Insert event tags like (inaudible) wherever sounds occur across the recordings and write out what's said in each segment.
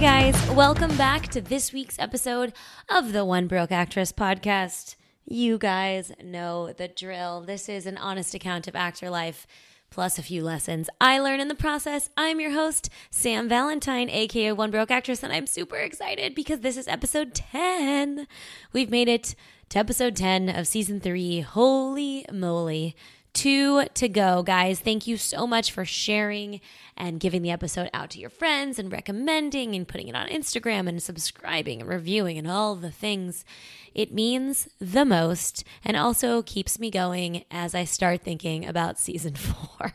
guys, welcome back to this week's episode of the One Broke Actress podcast. You guys know the drill. This is an honest account of actor life, plus a few lessons I learn in the process. I'm your host, Sam Valentine, aka One Broke Actress, and I'm super excited because this is episode 10. We've made it to episode 10 of season three. Holy moly two to go, guys. Thank you so much for sharing and giving the episode out to your friends and recommending and putting it on Instagram and subscribing and reviewing and all the things. It means the most and also keeps me going as I start thinking about season (laughs) four.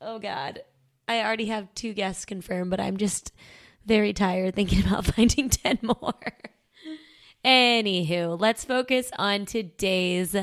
oh, God. I already have two guests confirmed, but I'm just very tired thinking (laughs) about finding 10 more. Anywho, let's focus on today's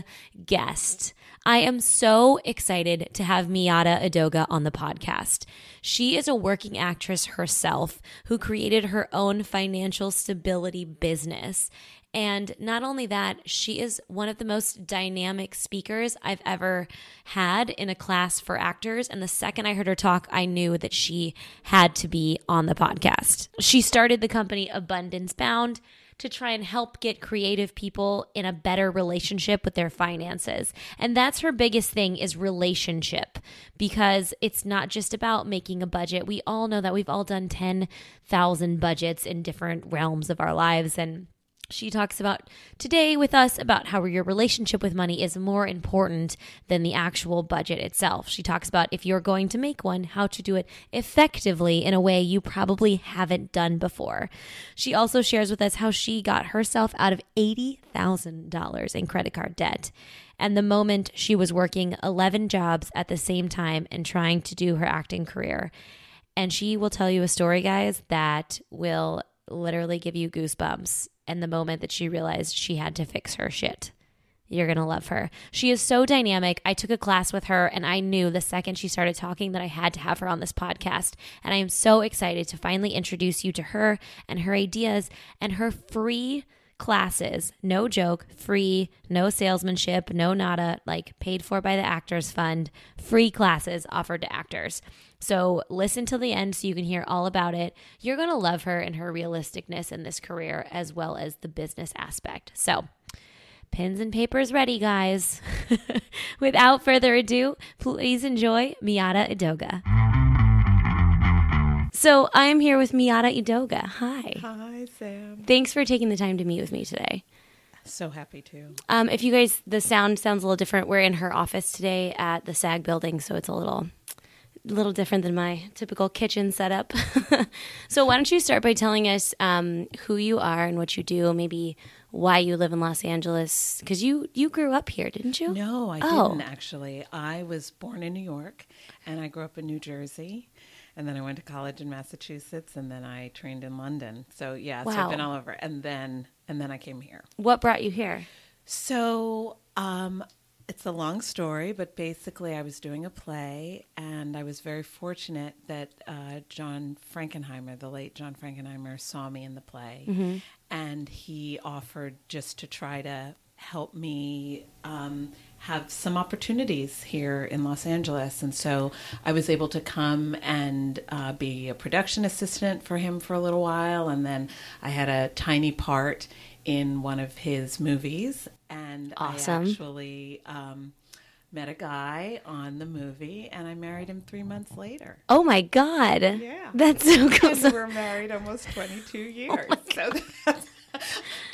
guest. I am so excited to have Miata Edoga on the podcast. She is a working actress herself who created her own financial stability business. And not only that, she is one of the most dynamic speakers I've ever had in a class for actors. And the second I heard her talk, I knew that she had to be on the podcast. She started the company Abundance Bound to try and help get creative people in a better relationship with their finances. And that's her biggest thing is relationship because it's not just about making a budget. We all know that we've all done 10,000 budgets in different realms of our lives and she talks about today with us about how your relationship with money is more important than the actual budget itself. She talks about if you're going to make one, how to do it effectively in a way you probably haven't done before. She also shares with us how she got herself out of $80,000 in credit card debt. And the moment she was working 11 jobs at the same time and trying to do her acting career. And she will tell you a story, guys, that will literally give you goosebumps and the moment that she realized she had to fix her shit. You're going to love her. She is so dynamic. I took a class with her and I knew the second she started talking that I had to have her on this podcast. And I am so excited to finally introduce you to her and her ideas and her free classes. No joke, free, no salesmanship, no nada, like paid for by the Actors Fund, free classes offered to actors. So listen till the end so you can hear all about it. You're going to love her and her realisticness in this career as well as the business aspect. So, pens and papers ready, guys. (laughs) Without further ado, please enjoy Miata Edoga. So I'm here with Miata Edoga. Hi. Hi, Sam. Thanks for taking the time to meet with me today. So happy to. Um, if you guys, the sound sounds a little different. We're in her office today at the SAG building, so it's a little a little different than my typical kitchen setup. (laughs) so, why don't you start by telling us um, who you are and what you do, maybe why you live in Los Angeles? Because you you grew up here, didn't you? No, I Oh. didn't actually. I was born in New York, and I grew up in New Jersey, and then I went to college in Massachusetts, and then I trained in London. So yeah, so I've been all over, and then and then I came here. What brought you here? So um, it's a long story, but basically, I was doing a play, and I was very fortunate that uh, John Frankenheimer, the late John Frankenheimer, saw me in the play, and he offered just to try to help me um, have some opportunities here in Los Angeles. And so I was able to come and uh, be a production assistant for him for a little while. And then I had a tiny part in one of his movies. And Awesome. I actually um, met a guy on the movie, and I married him three months later. Oh my God! Yeah. that's so cool. We're married almost 22 (laughs) years. so that's,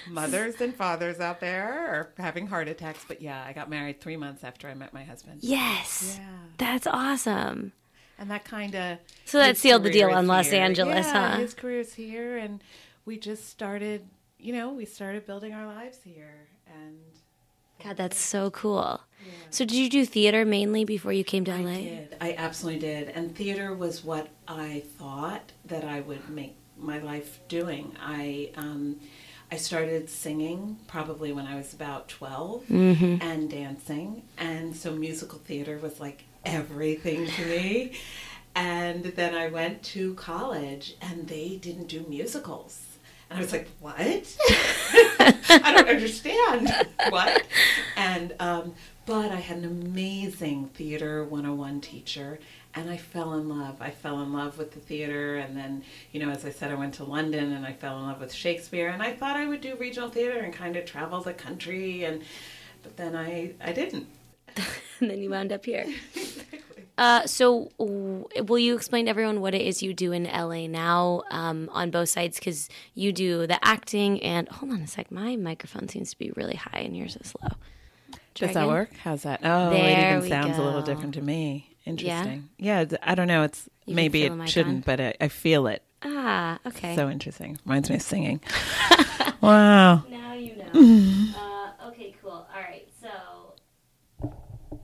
mothers and fathers out there are having heart attacks. But yeah, I got married three months after I met my husband. yes, Yeah. that's awesome. And that kind of. So that sealed the deal on Los Angeles, yeah, huh? His career's here, and we just started, you know, we started building our lives here. And God, that's so cool. So, did you do theater mainly before you came to LA? I did. I absolutely did. And theater was what I thought that I would make my life doing. I um, I started singing probably when I was about 12 Mm-hmm. and dancing. And so musical theater was like everything to me. And then I went to college and they didn't do musicals. And I was like, what? (laughs) I don't understand. what? And, um, But I had an amazing theater 101 teacher and I fell in love. I fell in love with the theater and then, you know, as I said I went to London and I fell in love with Shakespeare and I thought I would do regional theater and kind of travel the country and but then I I didn't. (laughs) and then you wound up here. (laughs) Uh, so, w- will you explain to everyone what it is you do in LA now um, on both sides? Because you do the acting and hold on a sec, my microphone seems to be really high and yours is low. Try Does that work? How's that? Oh, There it even we sounds a little different to me. Interesting. Yeah, th- I don't know. It's You maybe it shouldn't, on? but I, I feel it. Ah, okay. So interesting. Reminds me of singing. (laughs) wow. Now you know. (laughs) uh, okay, cool. All right. So,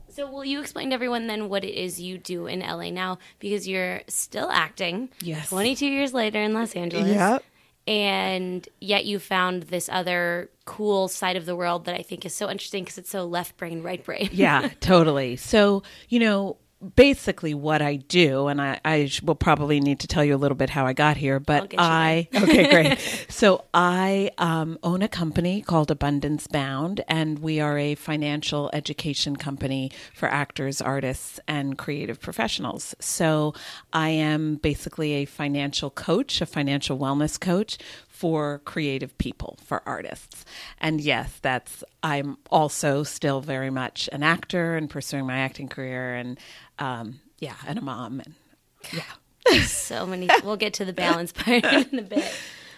so will you explain to everyone then what it is you do in LA now? Because you're still acting. Yes. 22 years later in Los Angeles. Yep. And yet you found this other cool side of the world that I think is so interesting because it's so left brain, right brain. yeah, (laughs) totally. So, you know, basically what I do, and I, I will probably need to tell you a little bit how I got here, but I, okay, great. (laughs) so I um, own a company called Abundance Bound, and we are a financial education company for actors, artists, and creative professionals. So I am basically a financial coach, a financial wellness coach for creative people, for artists. And yes, that's, I'm also still very much an actor and pursuing my acting career and, um, yeah, and a mom. And yeah. so many. We'll get to the balance part in a bit.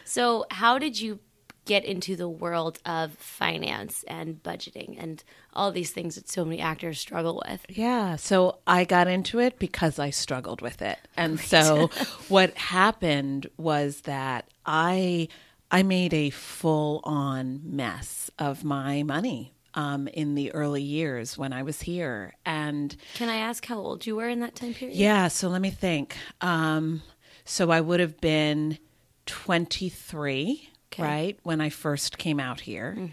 So, how did you get into the world of finance and budgeting and all these things that so many actors struggle with? Yeah, so I got into it because I struggled with it. (laughs) And so (laughs) what happened was that I I made a full-on mess of my money um, in the early years when I was here. And Can I ask how old you were in that time period? yeah, so let me think. Um, so I would have been 23, Okay. right, when I first came out here.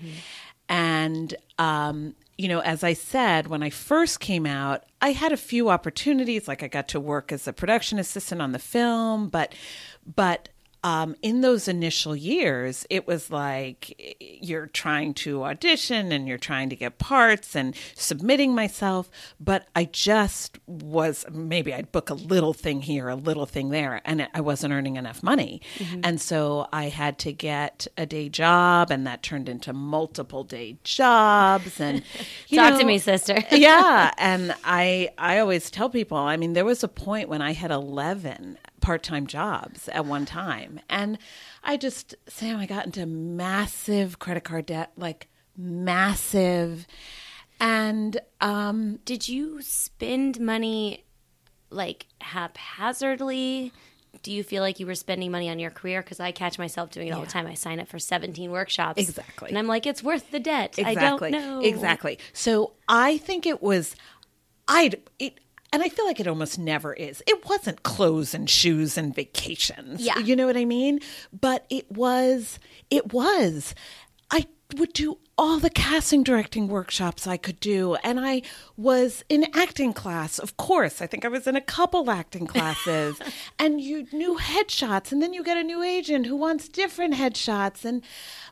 And, um, you know, as I said, when I first came out, I had a few opportunities. Like I got to work as a production assistant on the film, but, but, um, in those initial years, it was like you're trying to audition and you're trying to get parts and submitting myself. But I just was maybe I'd book a little thing here, a little thing there, and I wasn't earning enough money. And so I had to get a day job, and that turned into multiple day jobs. And (laughs) you Talk to me, sister. (laughs) yeah, (laughs) and I I always tell people, I mean, there was a point when I had 11 part-time jobs at one time, and I just Sam, I got into massive credit card debt, like massive, and um Did you spend money like haphazardly? Do you feel like you were spending money on your career? Because I catch myself doing it all the time. I sign up for 17 workshops. Exactly. And I'm like, it's worth the debt. exactly I don't know. exactly. So I think it was, I'd it. And I feel like it almost never is. It wasn't clothes and shoes and vacations. Yeah. You know what I mean? But it was, it was. I would do all the casting directing workshops I could do. And I was in acting class, of course. I think I was in a couple acting classes. (laughs) and you new headshots. And then you get a new agent who wants different headshots. And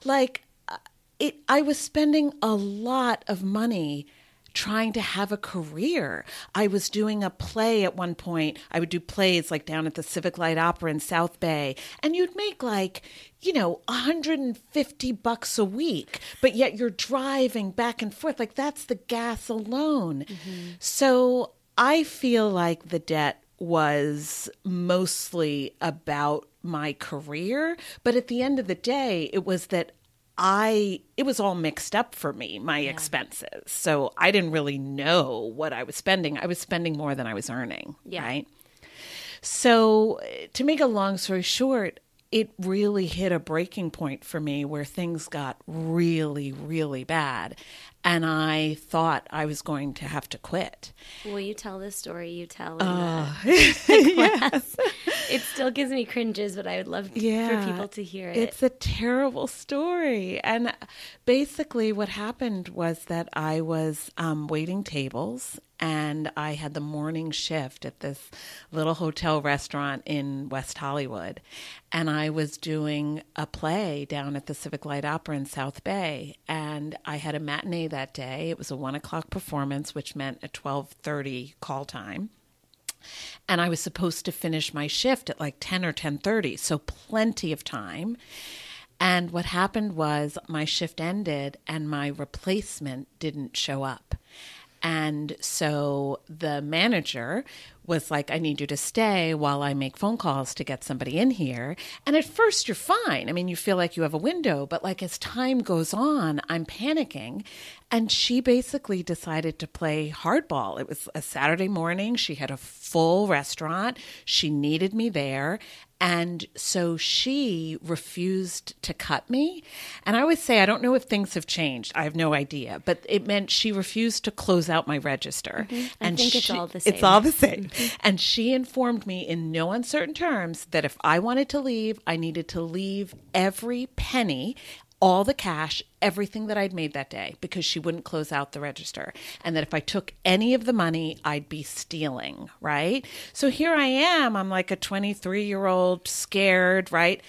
like, uh, it, I was spending a lot of money trying to have a career. I was doing a play at one point. I would do plays like down at the Civic Light Opera in South Bay, and you'd make like, you know, 150 bucks a week, but yet you're driving back and forth. Like that's the gas alone. Mm-hmm. So I feel like the debt was mostly about my career, but at the end of the day, it was that I it was all mixed up for me, my expenses. So I didn't really know what I was spending. I was spending more than I was earning, Yeah. right? So to make a long story short, it really hit a breaking point for me where things got really really bad and I thought I was going to have to quit. Will you tell this story you tell in Uh, the class? It still gives me cringes, but I would love for people to hear it. It's a terrible story. And basically, what happened was that I was um, waiting tables and I had the morning shift at this little hotel restaurant in West Hollywood. And I was doing a play down at the Civic Light Opera in South Bay. And I had a matinee that day. It was a one o'clock performance, which meant a twelve thirty call time and I was supposed to finish my shift at like 10 or 10:30 so plenty of time and what happened was my shift ended and my replacement didn't show up and so the manager was like, I need you to stay while I make phone calls to get somebody in here. And at first, you're fine. I mean, you feel like you have a window, but like as time goes on, I'm panicking. And she basically decided to play hardball. It was a Saturday morning. She had a full restaurant. She needed me there. And so she refused to cut me. And I always say, I don't know if things have changed. I have no idea. But it meant she refused to close out my register. Mm-hmm. I And think she, it's all the same. It's all the same. and she informed me in no uncertain terms that if I wanted to leave, I needed to leave every penny all the cash, everything that I'd made that day, because she wouldn't close out the register. And that if I took any of the money, I'd be stealing, right? So here I am. I'm like a 23 year old, scared, right?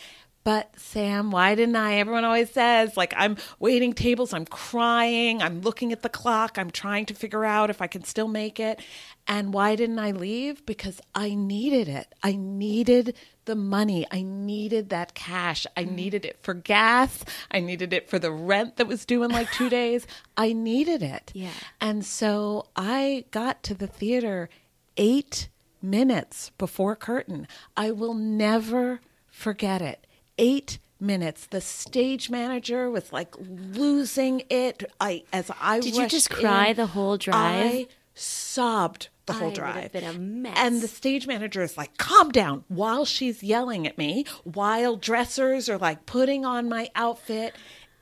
But Sam, why didn't I? Everyone always says, like, I'm waiting tables, I'm crying, I'm looking at the clock, I'm trying to figure out if I can still make it. And why didn't I leave? Because I needed it. I needed the money. I needed that cash. I mm-hmm. needed it for gas. I needed it for the rent that was due in like two (laughs) days. I needed it. Yeah. And so I got to the theater eight minutes before curtain. I will never forget it. Eight minutes. The stage manager was like losing it. I as I Did you just cry in, the whole drive? I sobbed the I whole would have drive. been a mess. And the stage manager is like, calm down while she's yelling at me, while dressers are like putting on my outfit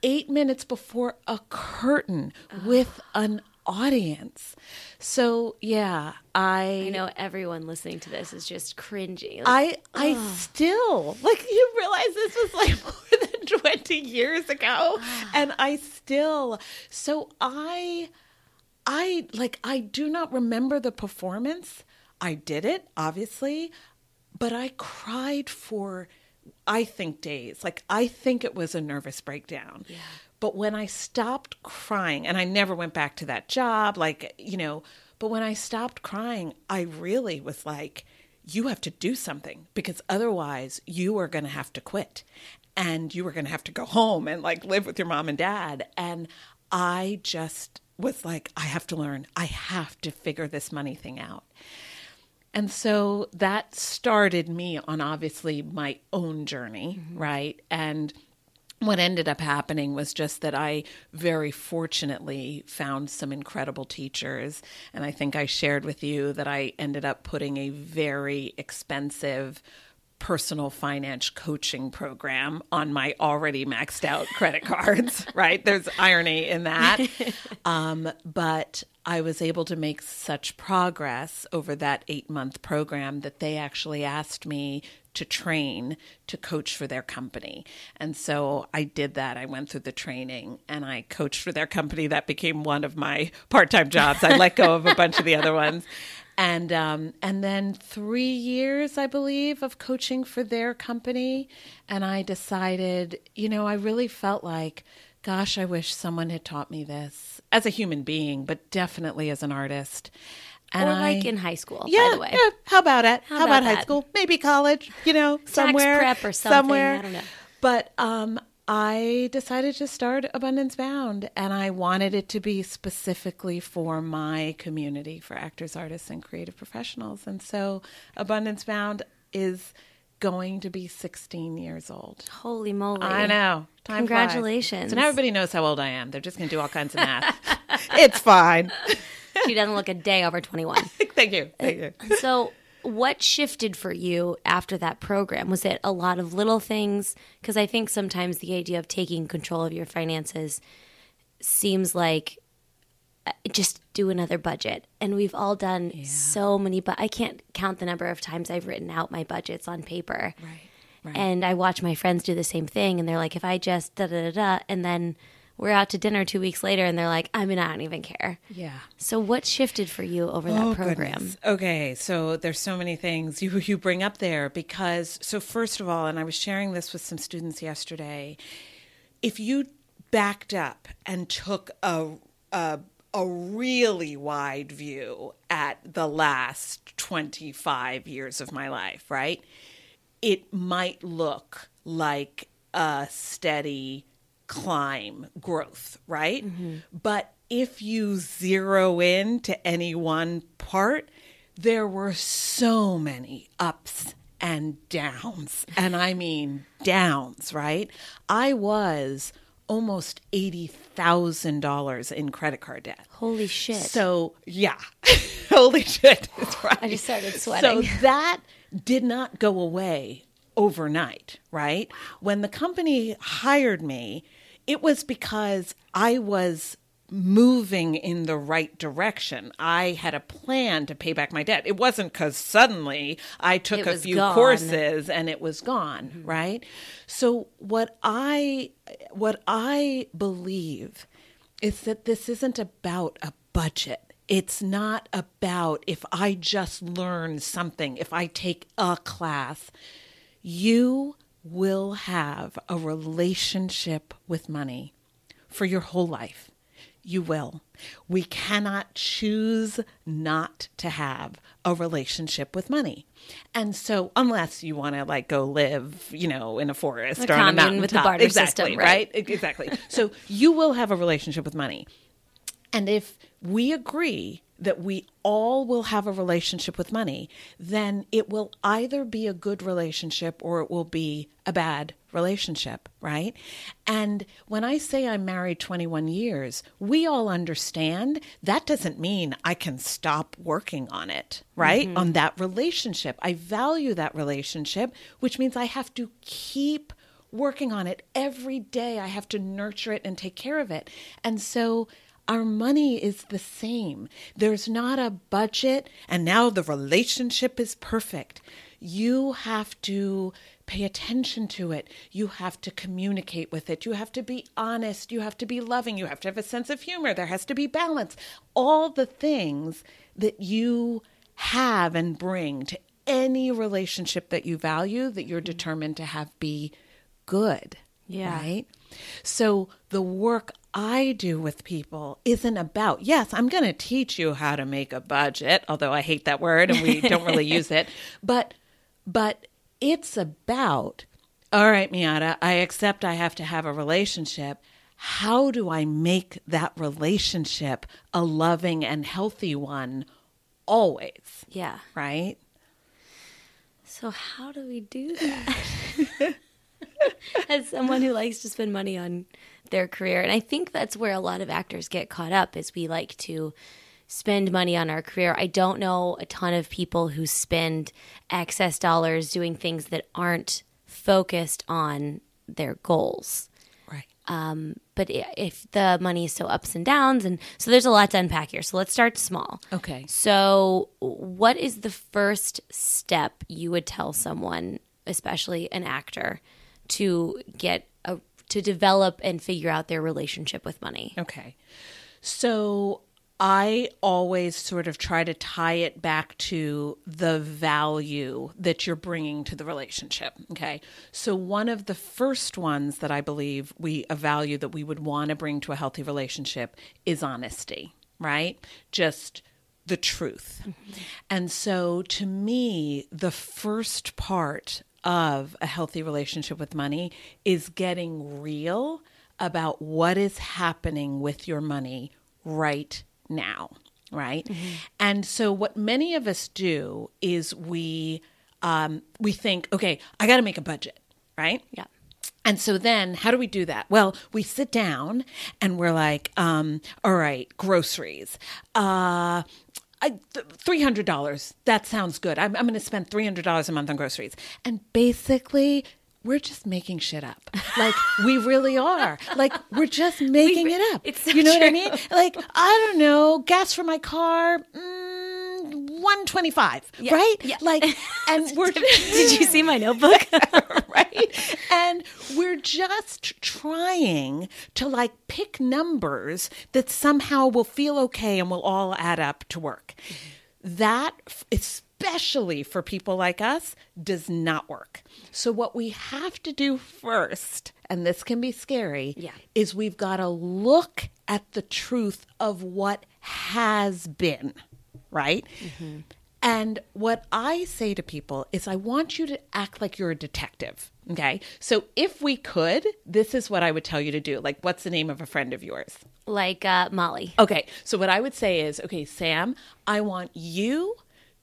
eight minutes before a curtain with an audience. So yeah, I I know everyone listening to this is just cringing. I I still like you realize this was like (laughs) more than 20 years ago (sighs) and I still so I I like I do not remember the performance. I did it obviously, but I cried for I think days. Like I think it was a nervous breakdown. Yeah. But when I stopped crying and I never went back to that job like, you know, but when I stopped crying, I really was like you have to do something because otherwise you are going to have to quit and you are going to have to go home and like live with your mom and dad and I just was like I have to learn. I have to figure this money thing out. And so that started me on obviously my own journey, mm-hmm. right? And what ended up happening was just that I very fortunately found some incredible teachers. And I think I shared with you that I ended up putting a very expensive personal finance coaching program on my already maxed out credit cards, (laughs) right? There's irony in that. (laughs) Um, but I was able to make such progress over that eight month program that they actually asked me to train to coach for their company. And so I did that. I went through the training and I coached for their company. That became one of my part time jobs. I let go of a bunch of the other ones. And um, and then three years, I believe, of coaching for their company, and I decided, you know, I really felt like, gosh, I wish someone had taught me this as a human being, but definitely as an artist. And or like I- in high school, yeah, by the way. yeah, how about it? How, about about, high school? Maybe college, you know, somewhere. prep or something, Somewhere. I don't know. But um, I decided to start Abundance Bound, and I wanted it to be specifically for my community, for actors, artists, and creative professionals. And so Abundance Bound is going to be 16 years old. Holy moly. I know. Time flies. Congratulations. So now everybody knows how old I am. They're just going to do all kinds of math. (laughs) it's fine. She doesn't look a day over 21. (laughs) Thank you. Thank you. So, what shifted for you after that program? Was it a lot of little things? Because I think sometimes the idea of taking control of your finances seems like uh, just do another budget. And we've all done so many, but I can't count the number of times I've written out my budgets on paper. Right. Right. And I watch my friends do the same thing, and they're like, if I just da da da da, and then we're out to dinner two weeks later and they're like, I mean, I don't even care. Yeah. So what shifted for you over that Oh, program? goodness. Okay, so there's so many things you you bring up there because so first of all, and I was sharing this with some students yesterday, if you backed up and took a a, a really wide view at the last 25 years of my life, right? It might look like a steady climb growth, right? Mm-hmm. But if you zero in to any one part, there were so many ups and downs. And I mean downs, right? I was almost $80,000 in credit card debt. Holy shit. So, yeah. (laughs) Holy shit. (laughs) Right. I just started sweating. So (laughs) that did not go away overnight, right? When the company hired me, it was because I was moving in the right direction. I had a plan to pay back my debt. It wasn't because suddenly I took a few gone. courses and it was gone, mm-hmm. right? So what I what I believe is that this isn't about a budget. It's not about if I just learn something, if I take a class. You will have a relationship with money for your whole life. You will. We cannot choose not to have a relationship with money. And so, unless you want to like go live, you know, in a forest A or on a mountain with the barter exactly, system, right? right? Exactly. so, you will have a relationship with money. And if we agree that we all will have a relationship with money, then it will either be a good relationship or it will be a bad relationship, right? And when I say I'm married 21 years, we all understand that doesn't mean I can stop working on it, right? Mm-hmm. On that relationship. I value that relationship, which means I have to keep working on it every day. I have to nurture it and take care of it. And so our money is the same. There's not a budget, and now the relationship is perfect. You have to pay attention to it. You have to communicate with it. You have to be honest. You have to be loving. You have to have a sense of humor. There has to be balance. All the things that you have and bring to any relationship that you value that you're determined to have be good. Yeah. Right? So the work I do with people isn't about, yes, I'm going to teach you how to make a budget, although I hate that word and we don't really use it, (laughs) but but it's about all right, Miata, I accept I have to have a relationship. How do I make that relationship a loving and healthy one always? yeah. Right? So how do we do that? (laughs) As someone who likes to spend money on their career, and I think that's where a lot of actors get caught up is we like to spend money on our career. I don't know a ton of people who spend excess dollars doing things that aren't focused on their goals. Right. Um, but if the money is so ups and downs, and so there's a lot to unpack here. So let's start small. Okay. So, what is the first step you would tell someone, especially an actor, to get to develop and figure out their relationship with money? Okay. So I always sort of try to tie it back to the value that you're bringing to the relationship. Okay. So one of the first ones that I believe we a value that we would want to bring to a healthy relationship is honesty, right? Just the truth. Mm-hmm. And so to me, the first part of a healthy relationship with money is getting real about what is happening with your money right now, right? And so what many of us do is we um, we think, okay, I got to make a budget, right? Yeah. And so then, how do we do that? Well, we sit down and we're like, um, all right, groceries. Uh, I, three hundred dollars. That sounds good. I'm, I'm going to spend three hundred dollars a month on groceries. And basically, we're just making shit up. Like (laughs) we really are. Like we're just making it up. It's so you know what I mean? Like I don't know, gas for my car. Mm, 125 right yeah. like (laughs) and we're Did you see my notebook? right (laughs) right? And we're just trying to like pick numbers that somehow will feel okay and will all add up to work. That, especially for people like us, does not work. So, what we have to do first, and this can be scary, Yeah. is we've got to look at the truth of what has been, right? And what I say to people is, I want you to act like you're a detective. Okay. So if we could, this is what I would tell you to do. Like, what's the name of a friend of yours? Like uh, Molly. Okay. So what I would say is, okay, Sam, I want you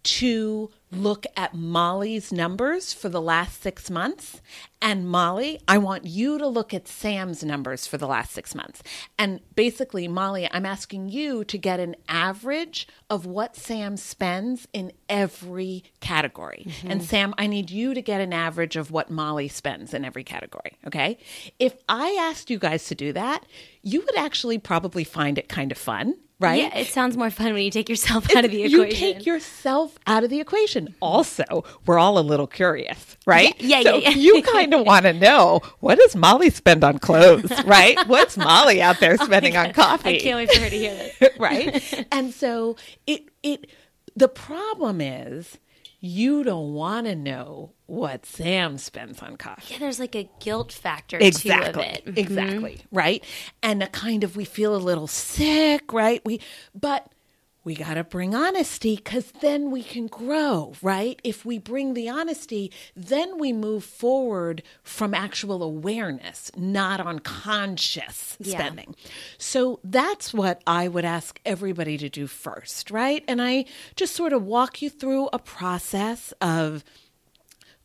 to look at Molly's numbers for the last six months. And Molly, I want you to look at Sam's numbers for the last six months. And basically, Molly, I'm asking you to get an average of what Sam spends in every category. Mm-hmm. And Sam, I need you to get an average of what Molly spends in every category. Okay. If I asked you guys to do that, you would actually probably find it kind of fun. Right? Yeah, it sounds more fun when you take yourself out of the equation. you take yourself out of the equation. Also, we're all a little curious, right? Yeah, yeah, so yeah, yeah. you (laughs) kind of want to know what does Molly spend on clothes, (laughs) right? What's Molly out there oh spending on coffee? I can't wait for her to hear (laughs) this. right? And so it it the problem is you don't want to know what Sam spends on coffee. Yeah, there's like a guilt factor Exactly. too of it. Mm-hmm. Exactly. Right. And a kind of we feel a little sick, right? We but we got to bring honesty because then we can grow, right? If we bring the honesty, then we move forward from actual awareness, not unconscious Yeah. spending. So that's what I would ask everybody to do first, right? And I just sort of walk you through a process of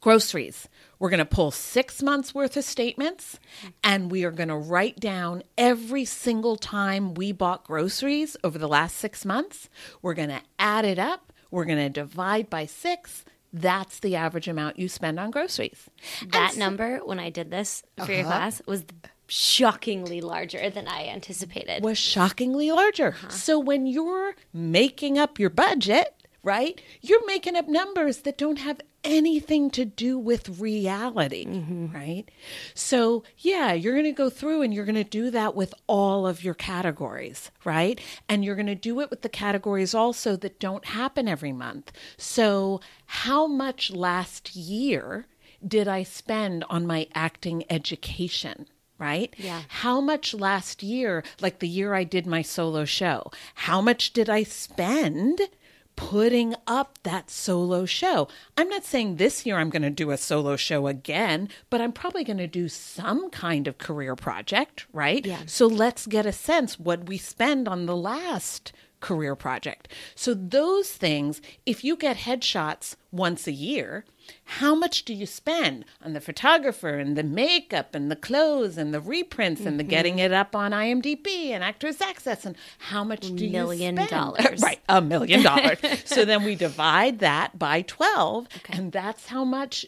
groceries. We're going to pull six months worth of statements and we are going to write down every single time we bought groceries over the last six months. We're going to add it up. We're going to divide by six. That's the average amount you spend on groceries. That number, when I did this for your uh-huh. class, was shockingly larger than I anticipated. was shockingly larger. Uh-huh. So when you're making up your budget, right, you're making up numbers that don't have anything to do with reality, mm-hmm. right? So, yeah, you're going to go through and you're going to do that with all of your categories, right? And you're going to do it with the categories also that don't happen every month. So, how much last year did I spend on my acting education? Right? Yeah. How much last year, like the year I did my solo show, how much did I spend putting up that solo show? I'm not saying this year I'm going to do a solo show again, but I'm probably going to do some kind of career project, right? Yeah. So let's get a sense what we spend on the last career project. So those things, if you get headshots once a year, how much do you spend on the photographer and the makeup and the clothes and the reprints and the getting mm-hmm. it up on IMDb and Actors Access and how much do Million you spend? (laughs) dollars. right, a million (laughs) dollars. so then we divide that by 12 and that's how much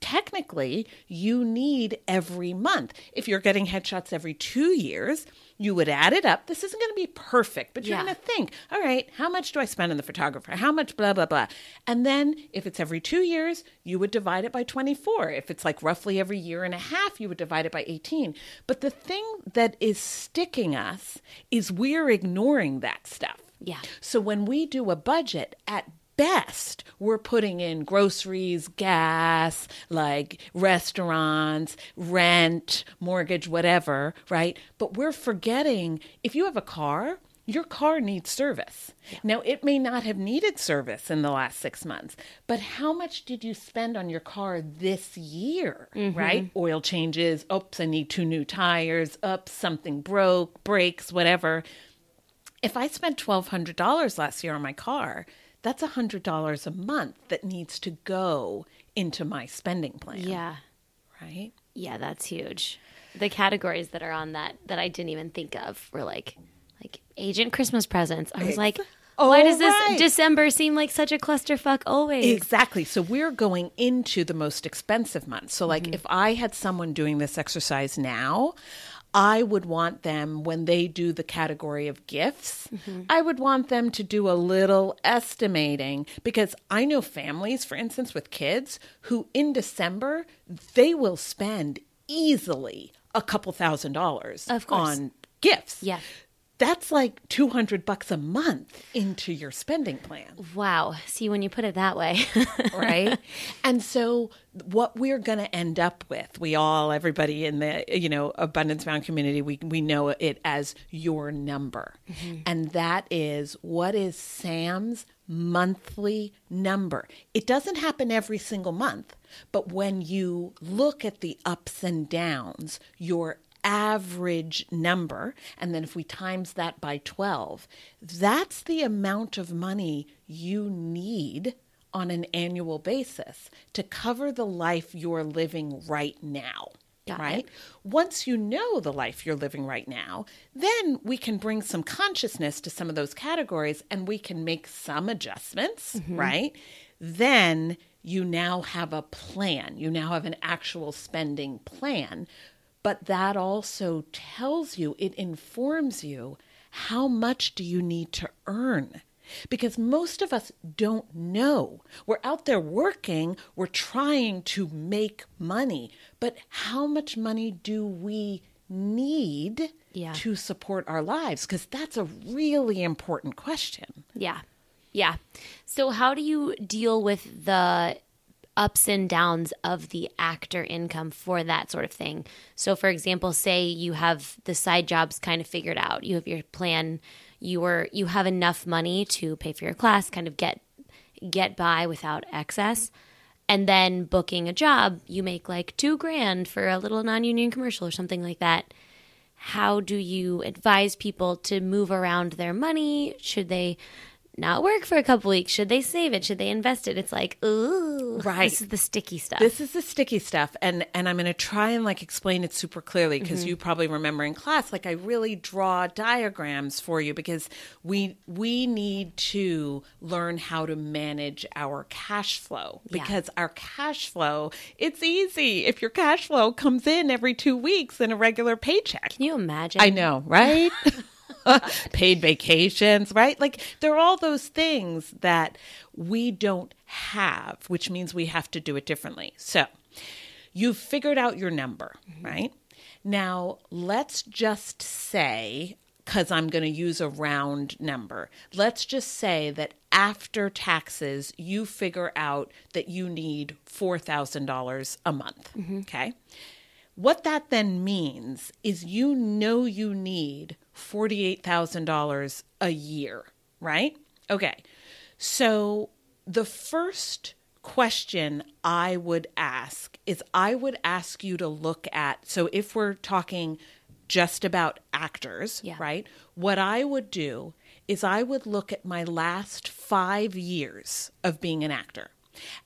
technically you need every month. If you're getting headshots every 2 years, you would add it up. This isn't going to be perfect, but you're Yeah. going to think, all right, how much do I spend on the photographer? How much blah, blah, blah. And then if it's every two years, you would divide it by 24. If it's like roughly every year and a half, you would divide it by 18. But the thing that is sticking us is we're ignoring that stuff. Yeah. So when we do a budget, at best, we're putting in groceries, gas, like restaurants, rent, mortgage, whatever, right? But we're forgetting if you have a car, your car needs service. Now, it may not have needed service in the last six months, but how much did you spend on your car this year, mm-hmm. right? Oil changes, oops, I need two new tires, oops, something broke, brakes, whatever if I spent twelve hundred dollars last year on my car, that's a hundred dollars a month that needs to go into my spending plan. Yeah. Right. Yeah, that's huge. The categories that are on that that I didn't even think of were like like agent Christmas presents. I was like, Oh, why does this right. December seem like such a clusterfuck always? Exactly. So we're going into the most expensive month. So, like, Mm-hmm. if I had someone doing this exercise now, I would want them when they do the category of gifts, mm-hmm. I would want them to do a little estimating because I know families, for instance, with kids who in December, they will spend easily a couple thousand dollars on gifts. Yeah. That's like 200 bucks a month into your spending plan. Wow. See, when you put it that way. (laughs) right? And so what we're going to end up with we all everybody in the you know abundance bound community we we know it as your number. Mm-hmm. And that is what is sam's monthly number? It doesn't happen every single month but when you look at the ups and downs your average number and then if we times that by 12 that's the amount of money you need on an annual basis to cover the life you're living right now. Got right? it. Once you know the life you're living right now, then we can bring some consciousness to some of those categories and we can make some adjustments, mm-hmm. right? Then you now have a plan. You now have an actual spending plan. But that also tells you, it informs you how much do you need to earn? Because most of us don't know. We're out there working, we're trying to make money, but how much money do we need Yeah. to support our lives? Because that's a really important question. Yeah. Yeah. So, how do you deal with the ups and downs of the actor income for that sort of thing? So, for example, say you have the side jobs kind of figured out, you have your plan, you were you have enough money to pay for your class, kind of get get by without excess. And then booking a job, you make like two grand for a little non union commercial or something like that how do you advise people to move around their money? Should they not work for a couple weeks? Should they save it? Should they invest it? It's like, ooh, Right. This is the sticky stuff. This is the sticky stuff, and and I'm going to try and like explain it super clearly because mm-hmm. you probably remember in class, like I really draw diagrams for you because we we need to learn how to manage our cash flow Yeah. because our cash flow it's easy if your cash flow comes in every two weeks in a regular paycheck. Can you imagine? I know, right? (laughs) (laughs) Paid vacations, right? Like there are all those things that we don't have, which means we have to do it differently. So you've figured out your number, mm-hmm. right? Now let's just say, because I'm going to use a round number, let's just say that after taxes, you figure out that you need $4,000 a month. Mm-hmm. Okay. What that then means is you know you need $48,000 a year, right? Okay. So the first question I would ask is I would ask you to look at so if we're talking just about actors, Yeah. right? What I would do is I would look at my last 5 years of being an actor.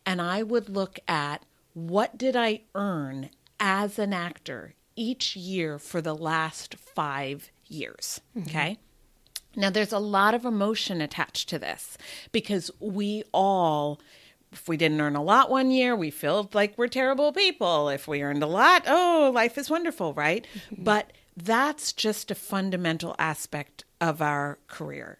And I would look at what did I earn as an actor each year for the last 5 years, mm-hmm. okay? Now, there's a lot of emotion attached to this because we all, if we didn't earn a lot one year, we feel like we're terrible people. If we earned a lot, oh, life is wonderful, right? Mm-hmm. But that's just a fundamental aspect of our career.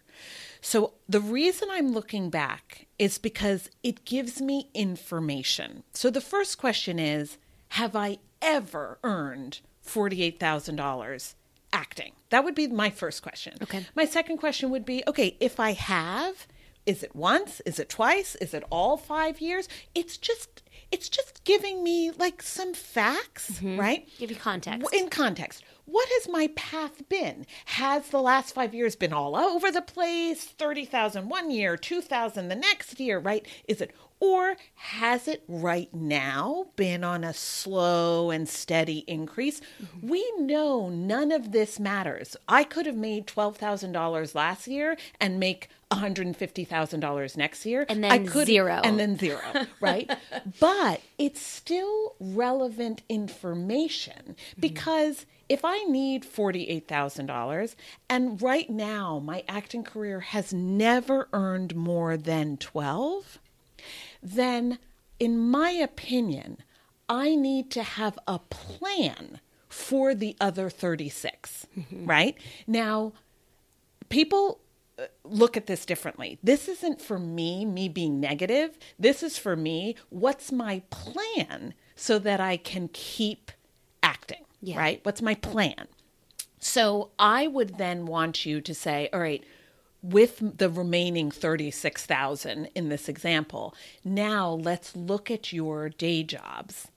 So, the reason I'm looking back is because it gives me information. So, the first question is Have I ever earned $48,000 acting? That would be my first question. Okay. My second question would be okay, if I have, is it once? Is it twice? Is it all five years? It's just. It's just giving me like some facts, mm-hmm. right? Give you context. In context, what has my path been? Has the last five years been all over the place? 30,000 one year, 2,000 the next year, right? Is it, or has it right now been on a slow and steady increase? Mm-hmm. We know none of this matters. I could have made $12,000 last year and make $150,000 next year. And I then could- zero. And then zero, (laughs) right? but it's still relevant information because if I need $48,000 and right now my acting career has never earned more than 12, then in my opinion, I need to have a plan for the other 36, mm-hmm. right? Now, people look at this differently. This isn't for me, me being negative. This is for me, what's my plan so that I can keep acting, Yeah. right? What's my plan? So I would then want you to say, all right, with the remaining 36,000 in this example, now let's look at your day jobs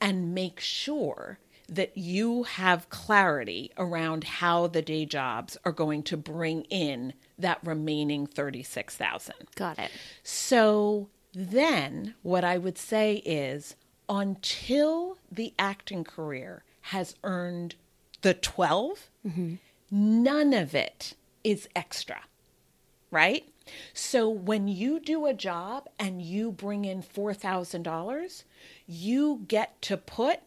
and make sure that you have clarity around how the day jobs are going to bring in that remaining 36,000. Got it. So then what I would say is until the acting career has earned the 12, none of it is extra, right? So when you do a job and you bring in $4,000, you get to put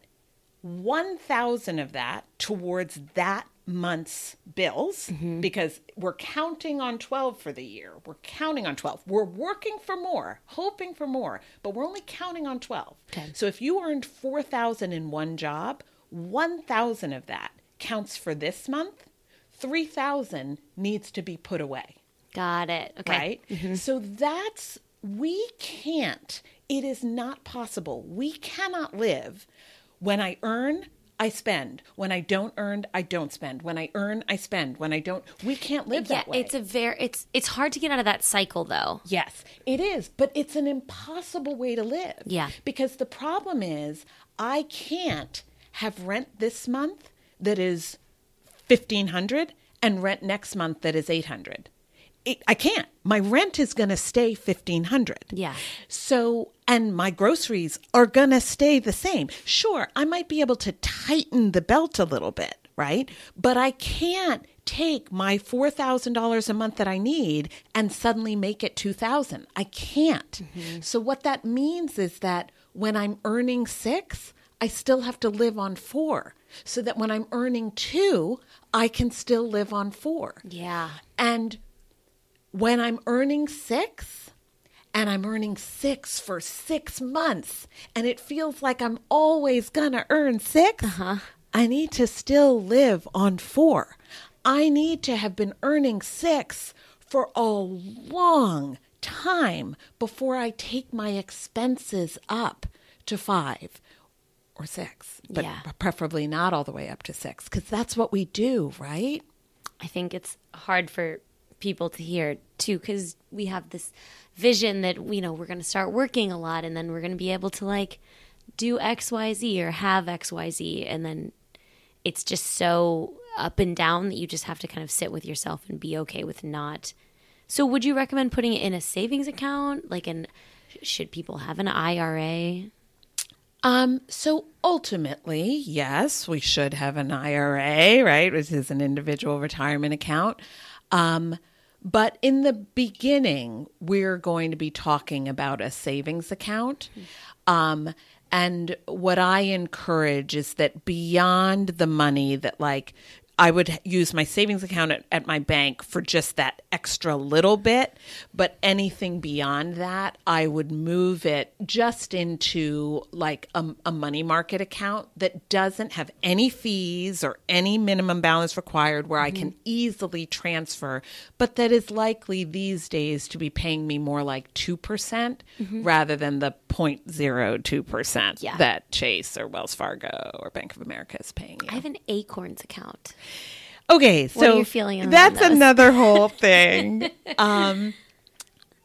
1000 of that towards that month's bills mm-hmm. because we're counting on 12 for the year. We're counting on 12. We're working for more, hoping for more, but we're only counting on 12. Okay. So if you earned 4000 in one job, 1000 of that counts for this month. 3000 needs to be put away Got it. Okay. right? Mm-hmm. So that's, we can't, it is not possible. We cannot live when I earn, I spend. When I don't earn, I don't spend. When I earn, I spend. When I don't, we can't live Yeah, that way. it's a very it's it's hard to get out of that cycle though. Yes, it is, but it's an impossible way to live. Yeah. Because the problem is I can't have rent this month that is 1500 and rent next month that is 800. It, I can't. My rent is going to stay 1500. Yeah. So, and my groceries are going to stay the same. Sure, I might be able to tighten the belt a little bit, right? But I can't take my $4,000 a month that I need and suddenly make it 2000. I can't. Mm-hmm. So what that means is that when I'm earning 6, I still have to live on 4. So that when I'm earning 2, I can still live on 4. Yeah. And when I'm earning six and I'm earning six for six months and it feels like I'm always going to earn 6 uh-huh. I need to still live on four. I need to have been earning six for a long time before I take my expenses up to five or six, but Yeah. preferably not all the way up to six because that's what we do, right? I think it's hard for people to hear too because we have this vision that you know we're going to start working a lot and then we're going to be able to like do xyz or have xyz and then it's just so up and down that you just have to kind of sit with yourself and be okay with not. So would you recommend putting it in a savings account? Like an should people have an ira Um, so ultimately, yes, we should have an IRA, right, which is an individual retirement account. Um, but in the beginning, we're going to be talking about a savings account. Um, and what I encourage is that beyond the money that, like, I would use my savings account at, at my bank for just that extra little bit, but anything beyond that, I would move it just into like a, a money market account that doesn't have any fees or any minimum balance required where I can mm-hmm. easily transfer, but that is likely these days to be paying me more like 2% mm-hmm. rather than the 0.02% Yeah. that Chase or Wells Fargo or Bank of America is paying you. i have an acorns account Okay, so What are you feeling that's another whole (laughs) thing. um,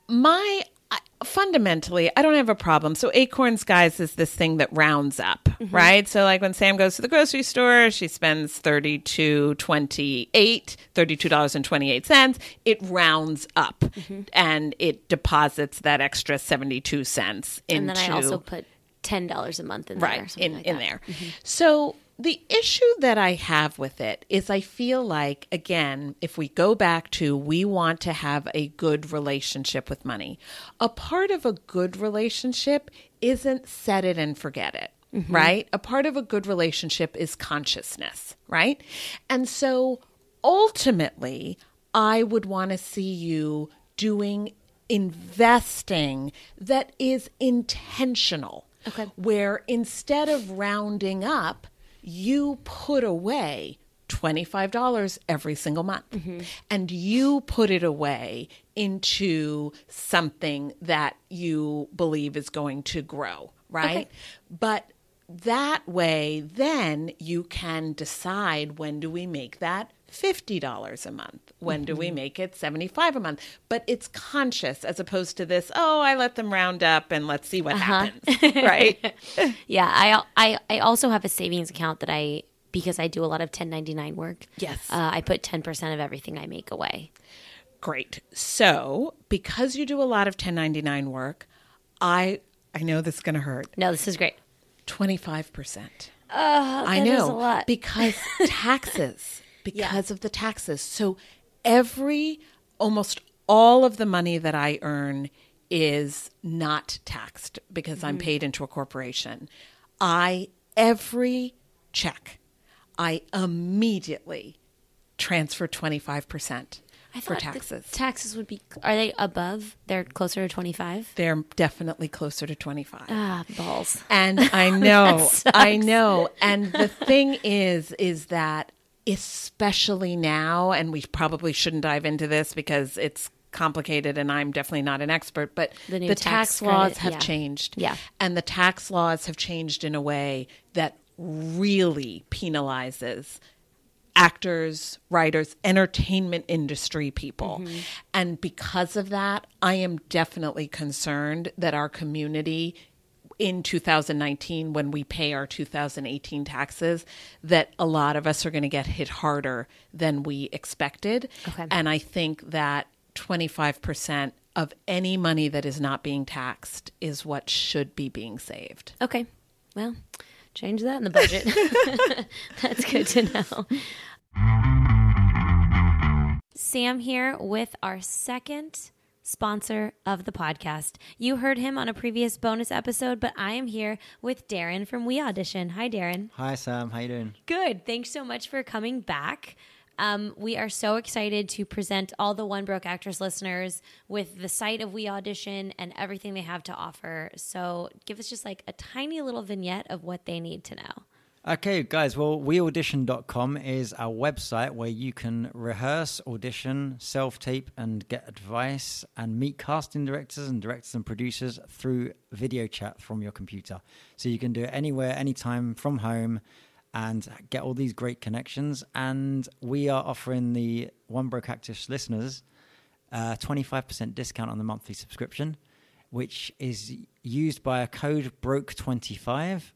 my I- fundamentally, I don't have a problem. So Acorns, guys, is this thing that rounds up, Mm-hmm. right? So like when Sam goes to the grocery store, she spends thirty two twenty eight, thirty two dollars and twenty eight cents. It rounds up, Mm-hmm. and it deposits that extra seventy two cents into. and then i also put $10 a month in there or right something in, like in that. Mm-hmm. there so the issue that i have with it is i feel like again if we go back to we want to have a good relationship with money a part of a good relationship isn't set it and forget it Mm-hmm. right a part of a good relationship is consciousness right and so ultimately i would want to see you doing investing that is intentional Okay. where instead of rounding up, you put away $25 every single month and you put it away into something that you believe is going to grow, right? Okay. But that way, then you can decide when do we make that $50 a month? When do we make it 75 a month? But it's conscious as opposed to this, oh, I let them round up and let's see what happens, right? (laughs) Yeah, I, I I also have a savings account that I because I do a lot of 1099 work. Yes. Uh, I put 10% of everything I make away. Great. So, because you do a lot of 1099 work, I I know this is going to hurt. No, this is great. 25%. Uh, I know is a lot. because (laughs) taxes, because of the taxes. So every almost all of the money that I earn is not taxed because I'm Mm-hmm. paid into a corporation. I every check I immediately transfer 25% I for taxes. taxes would be. Are they above? They're closer to 25. They're definitely closer to 25. Ah, balls. And (laughs) I know. I know. And the thing is, is that especially now, and we probably shouldn't dive into this because it's complicated and I'm definitely not an expert, but The the, tax, tax laws credit, have yeah. changed. Yeah. And the tax laws have changed in a way that really penalizes actors, writers, entertainment industry people. Mm-hmm. And because of that, I am definitely concerned that our community in 2019 when we pay our 2018 taxes that a lot of us are going to get hit harder than we expected. Okay. And I think that 25% of any money that is not being taxed is what should be being saved. Okay. Well, change that in the budget. (laughs) That's good to know. Sam here with our second sponsor of the podcast. You heard him on a previous bonus episode, but I am here with Darren from We Audition. Hi, Darren. Hi Sam, how you doing? Good. Thanks so much for coming back. Um, we are so excited to present all the One Broke Actress listeners with the site of We Audition and everything they have to offer. So give us just like a tiny little vignette of what they need to know. Okay, guys, well, weaudition.com is our website where you can rehearse, audition, self tape, and get advice and meet casting directors and directors and producers through video chat from your computer. So you can do it anywhere, anytime from home and get all these great connections. And we are offering the One Broke Actress listeners uh, 25% discount on the monthly subscription, which is used by a code BROKE25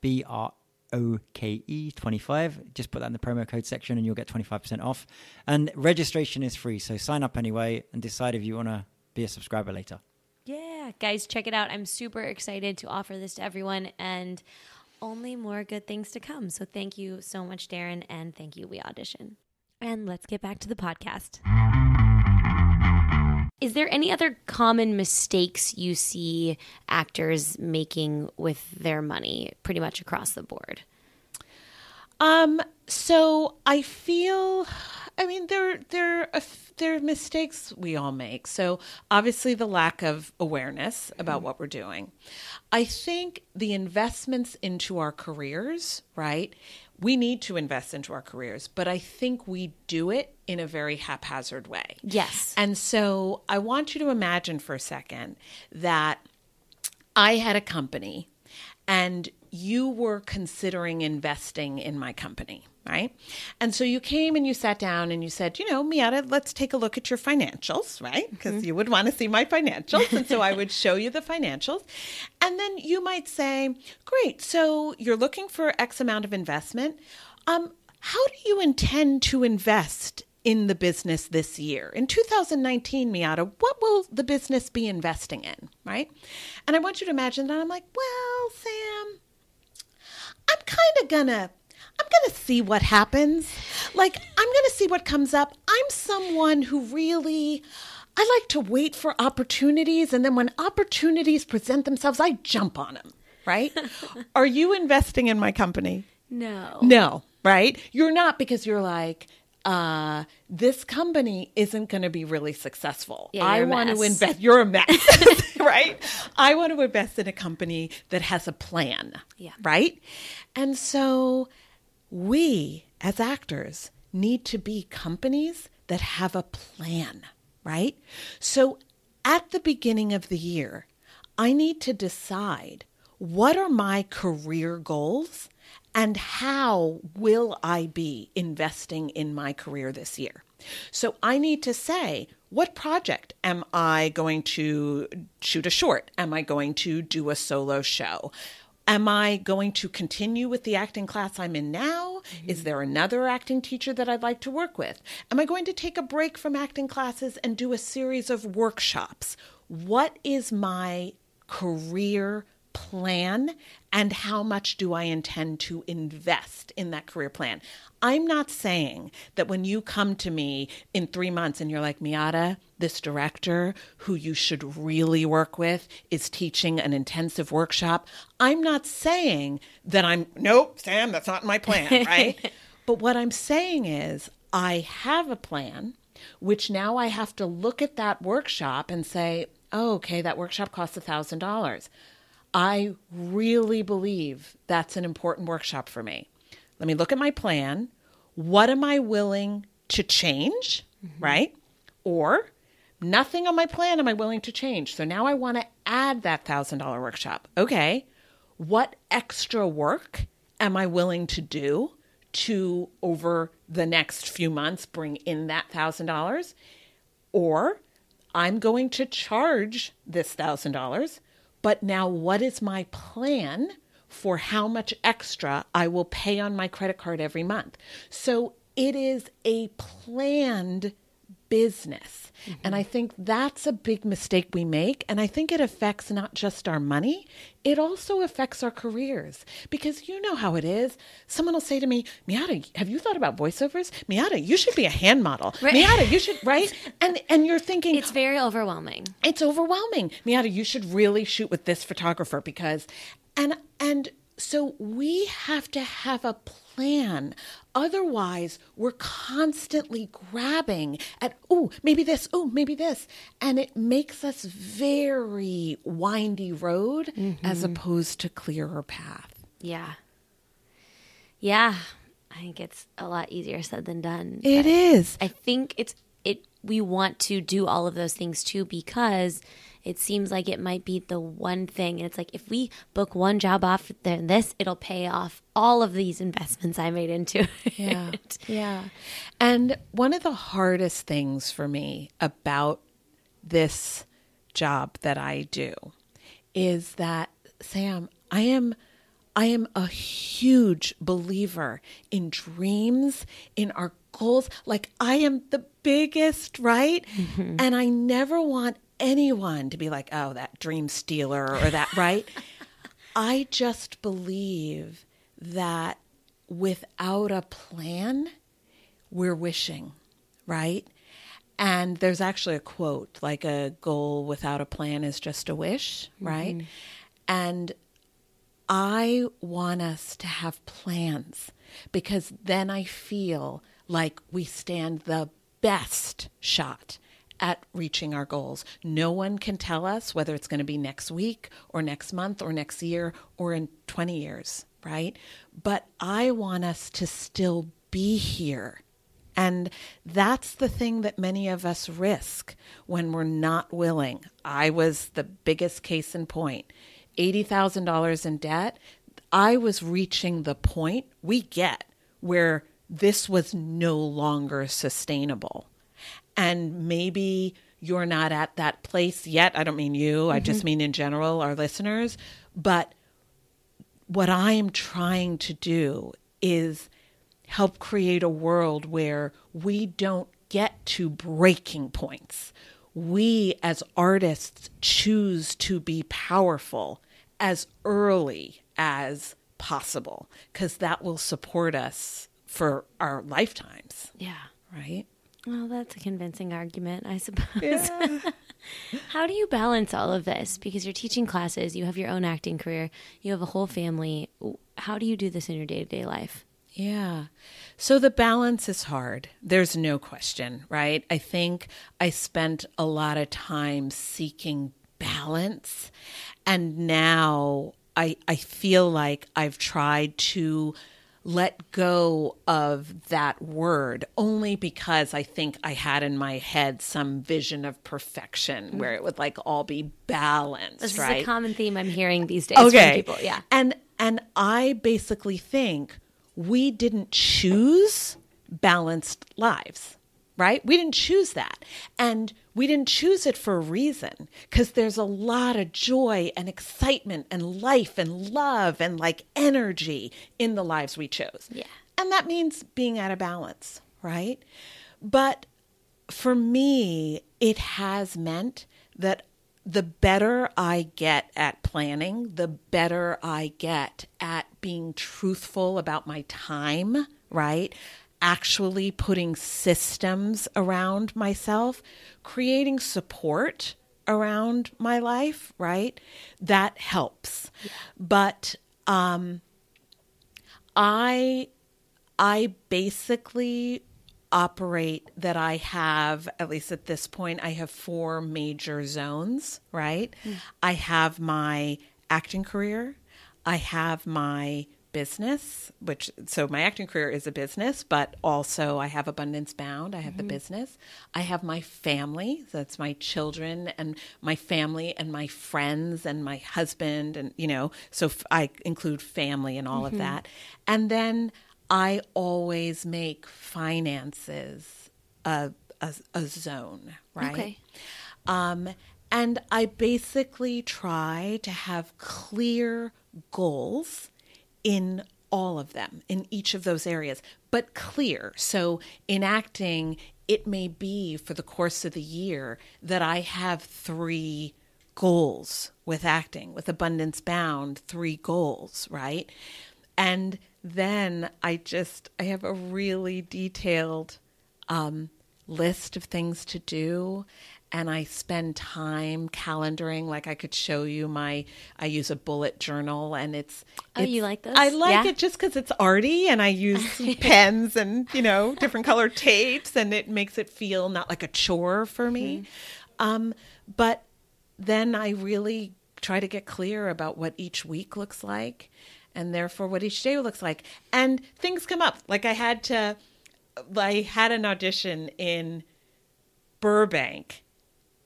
B R O K E 25. Just put that in the promo code section and you'll get 25% off. And registration is free. So sign up anyway and decide if you want to be a subscriber later. Yeah, guys, check it out. I'm super excited to offer this to everyone and only more good things to come. So thank you so much, Darren, and thank you, We Audition. And let's get back to the podcast. Is there any other common mistakes you see actors making with their money pretty much across the board? Um, so I feel, I mean, there there are, there are mistakes we all make. So obviously, the lack of awareness about what we're doing. I think the investments into our careers, right? We need to invest into our careers, but I think we do it in a very haphazard way. Yes. And so I want you to imagine for a second that I had a company and you were considering investing in my company, right? And so you came and you sat down and you said, you know, Miata, let's take a look at your financials, right? Because you would want to see my financials. And so I would show you the financials. And then you might say, great, so you're looking for X amount of investment. Um, how do you intend to invest in the business this year? In 2019, Miata, what will the business be investing in, right? And I want you to imagine that I'm like, well, Sam, I'm kind of gonna I'm going to see what happens. Like I'm going to see what comes up. I'm someone who really I like to wait for opportunities and then when opportunities present themselves, I jump on them, right? (laughs) Are you investing in my company? No. No, right? You're not because you're like, uh, this company isn't going to be really successful. Yeah, I want to invest. (laughs) You're a mess, (laughs) right? I want to invest in a company that has a plan. Yeah. Right. And so we as actors need to be companies that have a plan, right? So at the beginning of the year, I need to decide what are my career goals and how will I be investing in my career this year? So I need to say, what project am I going to shoot a short? Am I going to do a solo show? Am I going to continue with the acting class I'm in now? Is mm-hmm. there another acting teacher that I'd like to work with? Am I going to take a break from acting classes and do a series of workshops? What is my career plan and how much do I intend to invest in that career plan? I'm not saying that when you come to me in three months and you're like, Miata, this director who you should really work with is teaching an intensive workshop. I'm not saying that I'm, nope, Sam, that's not my plan, (laughs) right? but what I'm saying is, I have a plan, which now I have to look at that workshop and say, oh, okay, that workshop costs $1,000. I really believe that's an important workshop for me. Let me look at my plan. What am I willing to change? Mm-hmm. Right? Or nothing on my plan am I willing to change. So now I want to add that $1,000 workshop. Okay. What extra work am I willing to do to, over the next few months, bring in that $1,000? Or I'm going to charge this $1,000, but now what is my plan for how much extra I will pay on my credit card every month? So it is a planned business. And I mm-hmm. think that's a big mistake we make. And I think it affects not just our money, it also affects our careers. Because you know how it is. Someone will say to me, Miata, have you thought about voiceovers? Miata, you should be a hand model. Right. Miata, you should, (laughs) right? And and you're thinking, It's very overwhelming. it's overwhelming. Miata, you should really shoot with this photographer because and and so we have to have a plan. Otherwise, we're constantly grabbing at oh, maybe this, oh, maybe this. And it makes us very windy road as mm-hmm. opposed to clearer path. Yeah. Yeah. I think it's a lot easier said than done. It is. I think it's it we want to do all of those things too because it seems like it might be the one thing and it's like if we book one job off then this it'll pay off all of these investments I made into (laughs) it. Yeah. Yeah. And one of the hardest things for me about this job that I do is that Sam, I am I am a huge believer in dreams, in our goals. Like I am the biggest, right? Mm-hmm. And I never want anyone to be like, "Oh, that dream stealer" or that, (laughs) right? I just believe that without a plan, we're wishing, right? And there's actually a quote like a goal without a plan is just a wish, mm-hmm. right? And I want us to have plans because then I feel like we stand the best shot at reaching our goals. No one can tell us whether it's going to be next week or next month or next year or in 20 years, right? But I want us to still be here. And that's the thing that many of us risk when we're not willing. I was the biggest case in point. $80,000 in debt. I was reaching the point we get where this was no longer sustainable. And maybe you're not at that place yet. I don't mean you, I mm-hmm. just mean in general, our listeners. But what I am trying to do is help create a world where we don't get to breaking points. We, as artists, choose to be powerful as early as possible because that will support us for our lifetimes, Yeah. right? Well, that's a convincing argument, I suppose. (laughs) How do you balance all of this? Because you're teaching classes, you have your own acting career, you have a whole family. How do you do this in your day to day life? Yeah. So the balance is hard. There's no question, right? I think I spent a lot of time seeking balance. And now I, I feel like I've tried to let go of that word only because I think I had in my head some vision of perfection mm-hmm. where it would like all be balanced. This right? is a common theme I'm hearing these days from people. Yeah. And and I basically think we didn't choose balanced lives, right? We didn't choose that. And we didn't choose it for a reason because there's a lot of joy and excitement and life and love and like energy in the lives we chose. Yeah. And that means being out of balance, right? But for me, it has meant that the better I get at planning, the better I get at being truthful about my time, right? Actually putting systems around myself, creating support around my life, right? That helps. But um I I basically operate that I have, at least at this point, I have four major zones, right? I have my acting career, I have my business, which so my acting career is a business, but also I have Abundance Bound, I have the business, I have my family, that's my children and my family and my friends and my husband, and you know, so f- I include family and all of that. And then I always make finances a, a, a zone, right? Okay. Um, and I basically try to have clear goals in all of them, in each of those areas, but clear. So in acting, it may be for the course of the year that I have three goals with acting, with Abundance Bound, three goals, right? And then I just, I have a really detailed um, list of things to do and I spend time calendaring. Like I could show you my, I use a bullet journal, and it's. Oh, it's- you like those? I like Yeah? it just because it's arty, and I use (laughs) pens and you know different color tapes, and it makes it feel not like a chore for me. Mm-hmm. Um, but then I really try to get clear about what each week looks like, and therefore what each day looks like. And things come up. Like I had to, I had an audition in Burbank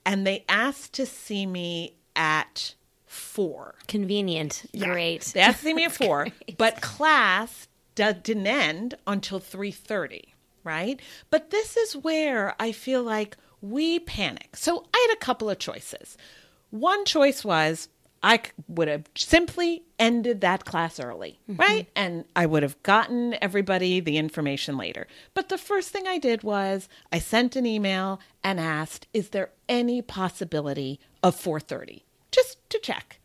and they asked to see me at four. Convenient. Great. They asked to see me at (laughs) four, but class d- didn't end until three thirty. Right, but this is where I feel like we panic. So I had a couple of choices. One choice was I would have simply ended that class early, mm-hmm. right? And I would have gotten everybody the information later. But the first thing I did was I sent an email and asked, "Is there any possibility of 4:30?" Just to check.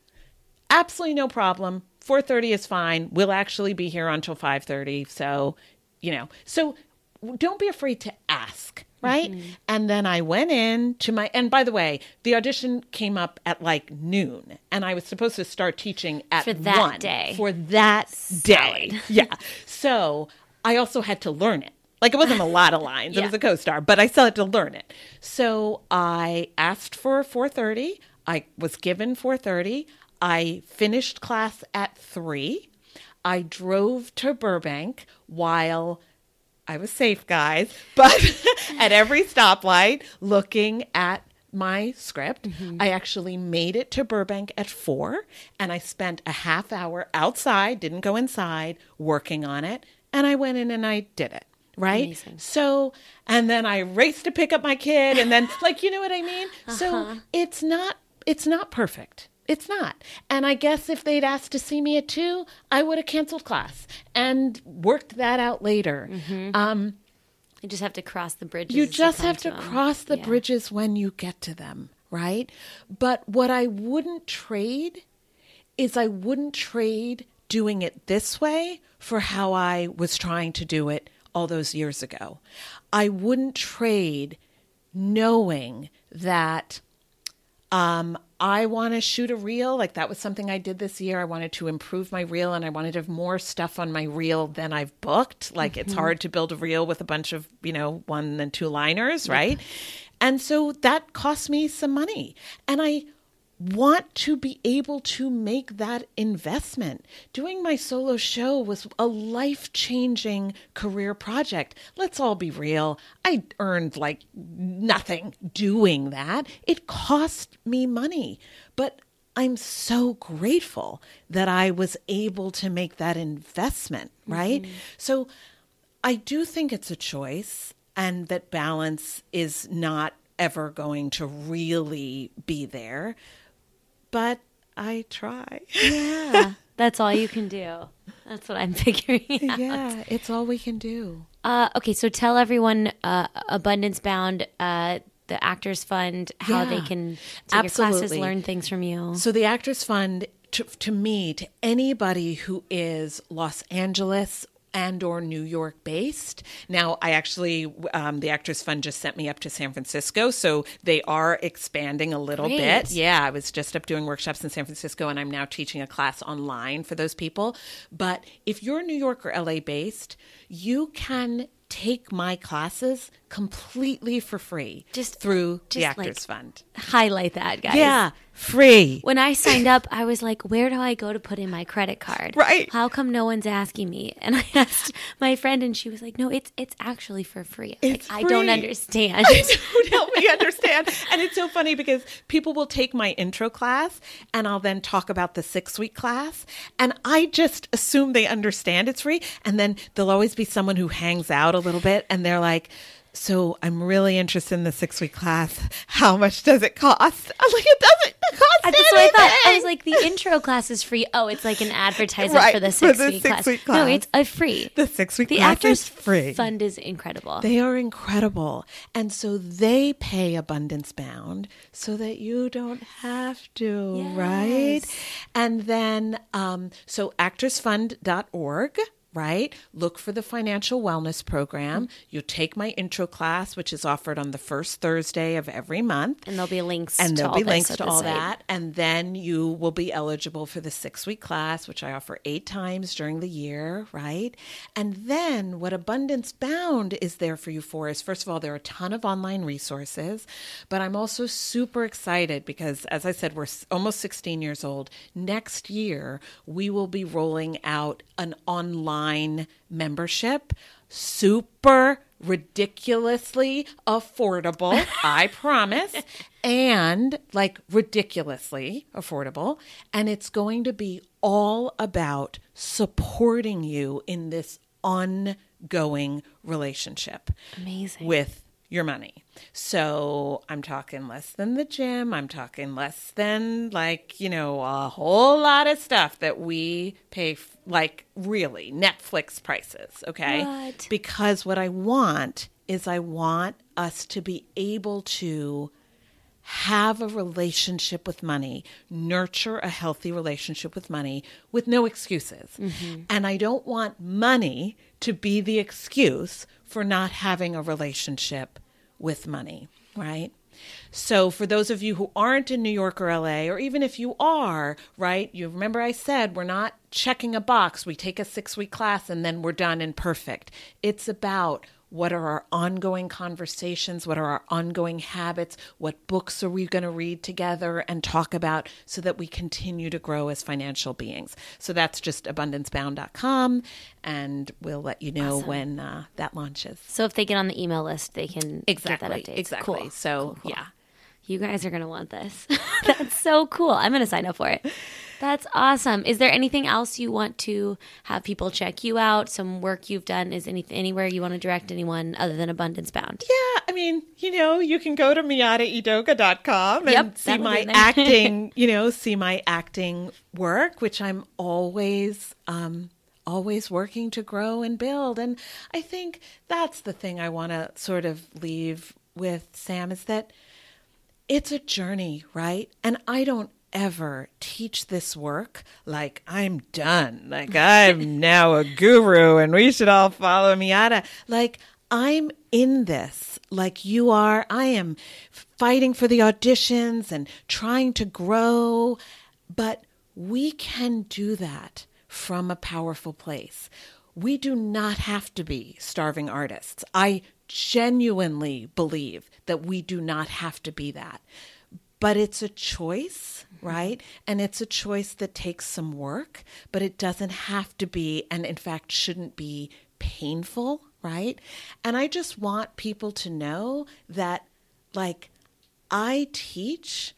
Absolutely no problem. 4:30 is fine. We'll actually be here until 5:30, so, you know. So don't be afraid to ask, right? Mm-hmm. And then I went in to my and by the way, the audition came up at like noon and I was supposed to start teaching at For that 1 day. For that day. (laughs) Yeah. So, I also had to learn it. Like it wasn't a lot of lines. It (laughs) was a co-star, but I still had to learn it. So, I asked for 4:30. I was given 4:30. I finished class at 3. I drove to Burbank while I was safe, guys, (laughs) but at every stoplight looking at my script. Mm-hmm. I actually made it to Burbank at four and I spent a half hour outside, didn't go inside, working on it. And I went in and I did it. Right. Amazing. So, and then I raced to pick up my kid and then, (laughs) like, you know what I mean? So uh-huh. it's not, it's not perfect. It's not. And I guess if they'd asked to see me at two, I would have canceled class and worked that out later. Um, You just have to cross the bridges. you just have to them. cross the Yeah. bridges when you get to them, right? But what I wouldn't trade is I wouldn't trade doing it this way for how I was trying to do it all those years ago. I wouldn't trade knowing that um, I want to shoot a reel, like that was something I did this year. I wanted to improve my reel and I wanted to have more stuff on my reel than I've booked. Like it's mm-hmm. hard to build a reel with a bunch of, you know, one and two liners, right? And so that cost me some money. And I want to be able to make that investment. Doing my solo show was a life changing career project. Let's all be real. I earned like nothing doing that. It cost me money, but I'm so grateful that I was able to make that investment, mm-hmm. right? So I do think it's a choice and that balance is not ever going to really be there but I try. Yeah. (laughs) That's all you can do. That's what I'm (laughs) figuring out. yeah, it's all we can do. Uh, okay, so tell everyone uh, Abundance Bound, uh, the Actors Fund, how they can take your classes, absolutely. learn things from you. So the Actors Fund to, to me, to anybody who is Los Angeles and or New York based. Now, I actually, um, the Actors Fund just sent me up to San Francisco, so they are expanding a little Great. bit. Yeah, I was just up doing workshops in San Francisco, and I'm now teaching a class online for those people. But if you're New York or LA based, you can take my classes completely for free Just- through the Actors like, Fund. Highlight that, guys. Yeah, free. When I signed up, I was like, where do I go to put in my credit card? Right. How come no one's asking me? And I (laughs) asked my friend, and she was like, no, it's it's actually for free. I It's like, I don't free. understand. Don't help (laughs) me understand. And it's so funny because people will take my intro class and I'll then talk about the six week class. And I just assume they understand it's free. And then there'll always be someone who hangs out a little bit and they're like, so I'm really interested in the six week class. How much does it cost? I'm like, it doesn't cost That's what I thought. I was like, the intro class is free. Oh, it's like an advertisement Right, for the for six the week class. six-week No, it's a free. the six week The class Actors is free. Fund is incredible. They are incredible. And so they pay abundance bound so that you don't have to, right? And then, um, so actorsfund.org. Right? Look for the financial wellness program. You take my intro class, which is offered on the first Thursday of every month. And there'll be links and to there'll all be links to all that. And then you will be eligible for the six week class which i offer eight times during the year right? And then what abundance bound is there for you for is first of all there are a ton of online resources but i'm also super excited because as i said we're almost 16 years old. Next year we will be rolling out an online membership super ridiculously affordable, (laughs) I promise, and like ridiculously affordable. And it's going to be all about supporting you in this ongoing relationship Amazing. with your money. So I'm talking less than the gym. I'm talking less than like, you know, a whole lot of stuff that we pay, f- like really Netflix prices. Okay. What? Because what I want is I want us to be able to have a relationship with money, nurture a healthy relationship with money with no excuses. Mm-hmm. And I don't want money to be the excuse for not having a relationship with money, right? So, for those of you who aren't in New York or LA, or even if you are, right, you remember I said we're not checking a box. We take a six week class and then we're done and perfect. It's about what are our ongoing conversations? What are our ongoing habits? What books are we going to read together and talk about so that we continue to grow as financial beings? So that's just abundancebound.com, and we'll let you know when uh, that launches. so if they get on the email list, they can Exactly. get that update. Exactly. Cool. So, Cool, cool. yeah. You guys are going to want this. (laughs) That's so cool. I'm going to sign up for it. That's awesome. Is there anything else you want to have people check you out? Some work you've done? Is any anywhere you want to direct anyone other than Abundance Bound? Yeah, I mean, you know, you can go to miataedoga.com and Yep, see that will be my acting, (laughs) you know, see my acting work, which I'm always um always working to grow and build. And I think that's the thing I want to sort of leave with Sam is that it's a journey, right? And I don't ever teach this work like I'm done. Like I'm (laughs) now a guru and we should all follow Miata. Like I'm in this like you are. I am fighting for the auditions and trying to grow, but we can do that from a powerful place. We do not have to be starving artists. I genuinely believe that we do not have to be that. But it's a choice, right? And it's a choice that takes some work, but it doesn't have to be, and in fact, shouldn't be painful, right? And I just want people to know that, like, I teach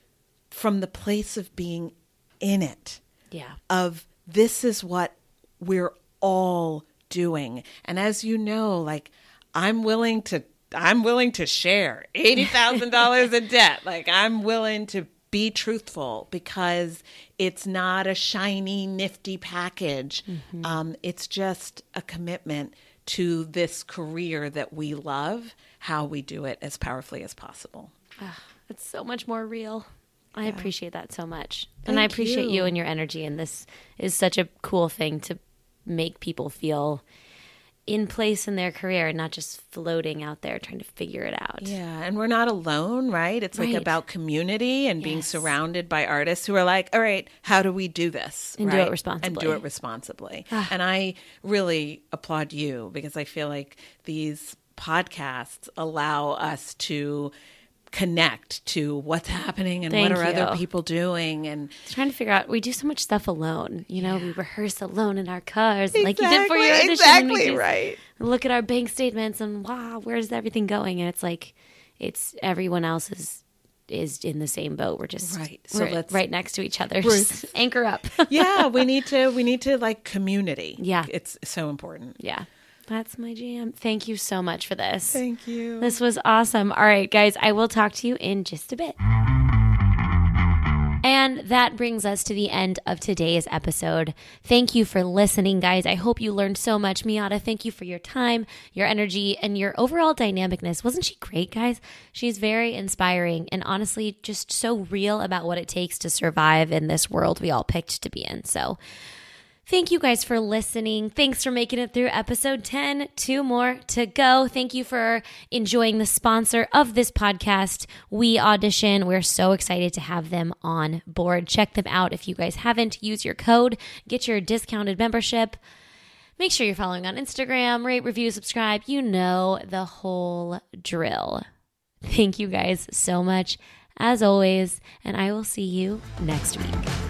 from the place of being in it. Yeah. Of this is what we're all doing. And as you know, like I'm willing to I'm willing to share $80,000 in debt. Like I'm willing to be truthful because it's not a shiny, nifty package. Mm-hmm. Um, it's just a commitment to this career that we love, how we do it as powerfully as possible. Oh, it's so much more real. I yeah. appreciate that so much. Thank and I appreciate you. you and your energy. And this is such a cool thing to make people feel in place in their career and not just floating out there trying to figure it out. Yeah, and we're not alone, right? It's like about community and yes. being surrounded by artists who are like, "All right, how do we do this?" And right? do it responsibly. And do it responsibly. Ah. And I really applaud you because I feel like these podcasts allow us to connect to what's happening and Thank what are you. other people doing and trying to figure out we do so much stuff alone you know yeah. we rehearse alone in our cars exactly, like you did for your audition exactly right. look at our bank statements and wow where's everything going? And it's like it's everyone else is is in the same boat. We're just right so we're let's right next to each other. just (laughs) anchor up. Yeah we (laughs) need to we need to like community. Yeah. It's so important. Yeah that's my jam. Thank you so much for this. Thank you. This was awesome. All right, guys, I will talk to you in just a bit. And that brings us to the end of today's episode. Thank you for listening, guys. I hope you learned so much. Miata, thank you for your time, your energy, and your overall dynamicness. Wasn't she great, guys? She's very inspiring and honestly just so real about what it takes to survive in this world we all picked to be in. So, Thank you guys for listening. Thanks for making it through episode 10. Two more to go. Thank you for enjoying the sponsor of this podcast, We Audition. We're so excited to have them on board. Check them out if you guys haven't. Use your code, get your discounted membership. Make sure you're following on Instagram, rate, review, subscribe. You know the whole drill. Thank you guys so much, as always, and I will see you next week.